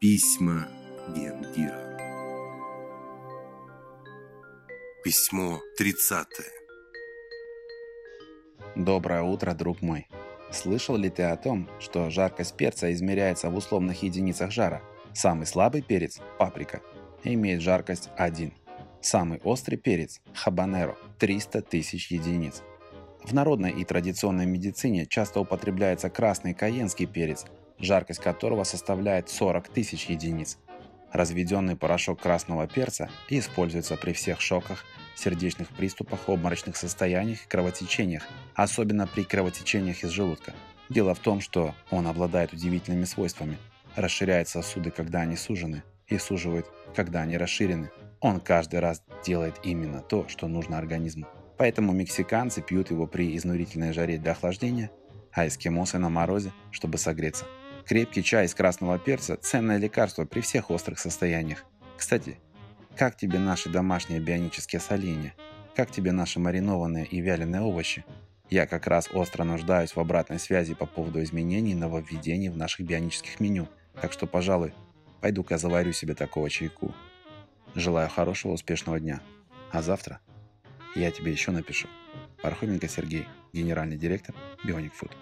Письма Гендира. Письмо 30. Доброе утро, друг мой. Слышал ли ты о том, что жаркость перца измеряется в условных единицах жара? Самый слабый перец – паприка – имеет жаркость 1. Самый острый перец – хабанеро – 300 тысяч единиц. В народной и традиционной медицине часто употребляется красный каенский перец, жаркость которого составляет 40 тысяч единиц. Разведенный порошок красного перца используется при всех шоках, сердечных приступах, обморочных состояниях и кровотечениях, особенно при кровотечениях из желудка. Дело в том, что он обладает удивительными свойствами. Расширяет сосуды, когда они сужены, и суживает, когда они расширены. Он каждый раз делает именно то, что нужно организму. Поэтому мексиканцы пьют его при изнурительной жаре для охлаждения, а эскимосы на морозе, чтобы согреться. Крепкий чай из красного перца – ценное лекарство при всех острых состояниях. Кстати, как тебе наши домашние бионические соленья? Как тебе наши маринованные и вяленые овощи? Я как раз остро нуждаюсь в обратной связи по поводу изменений и нововведений в наших бионических меню. Так что, пожалуй, пойду-ка заварю себе такого чайку. Желаю хорошего, успешного дня. А завтра я тебе еще напишу. Пархоменко Сергей, генеральный директор Bionic Food.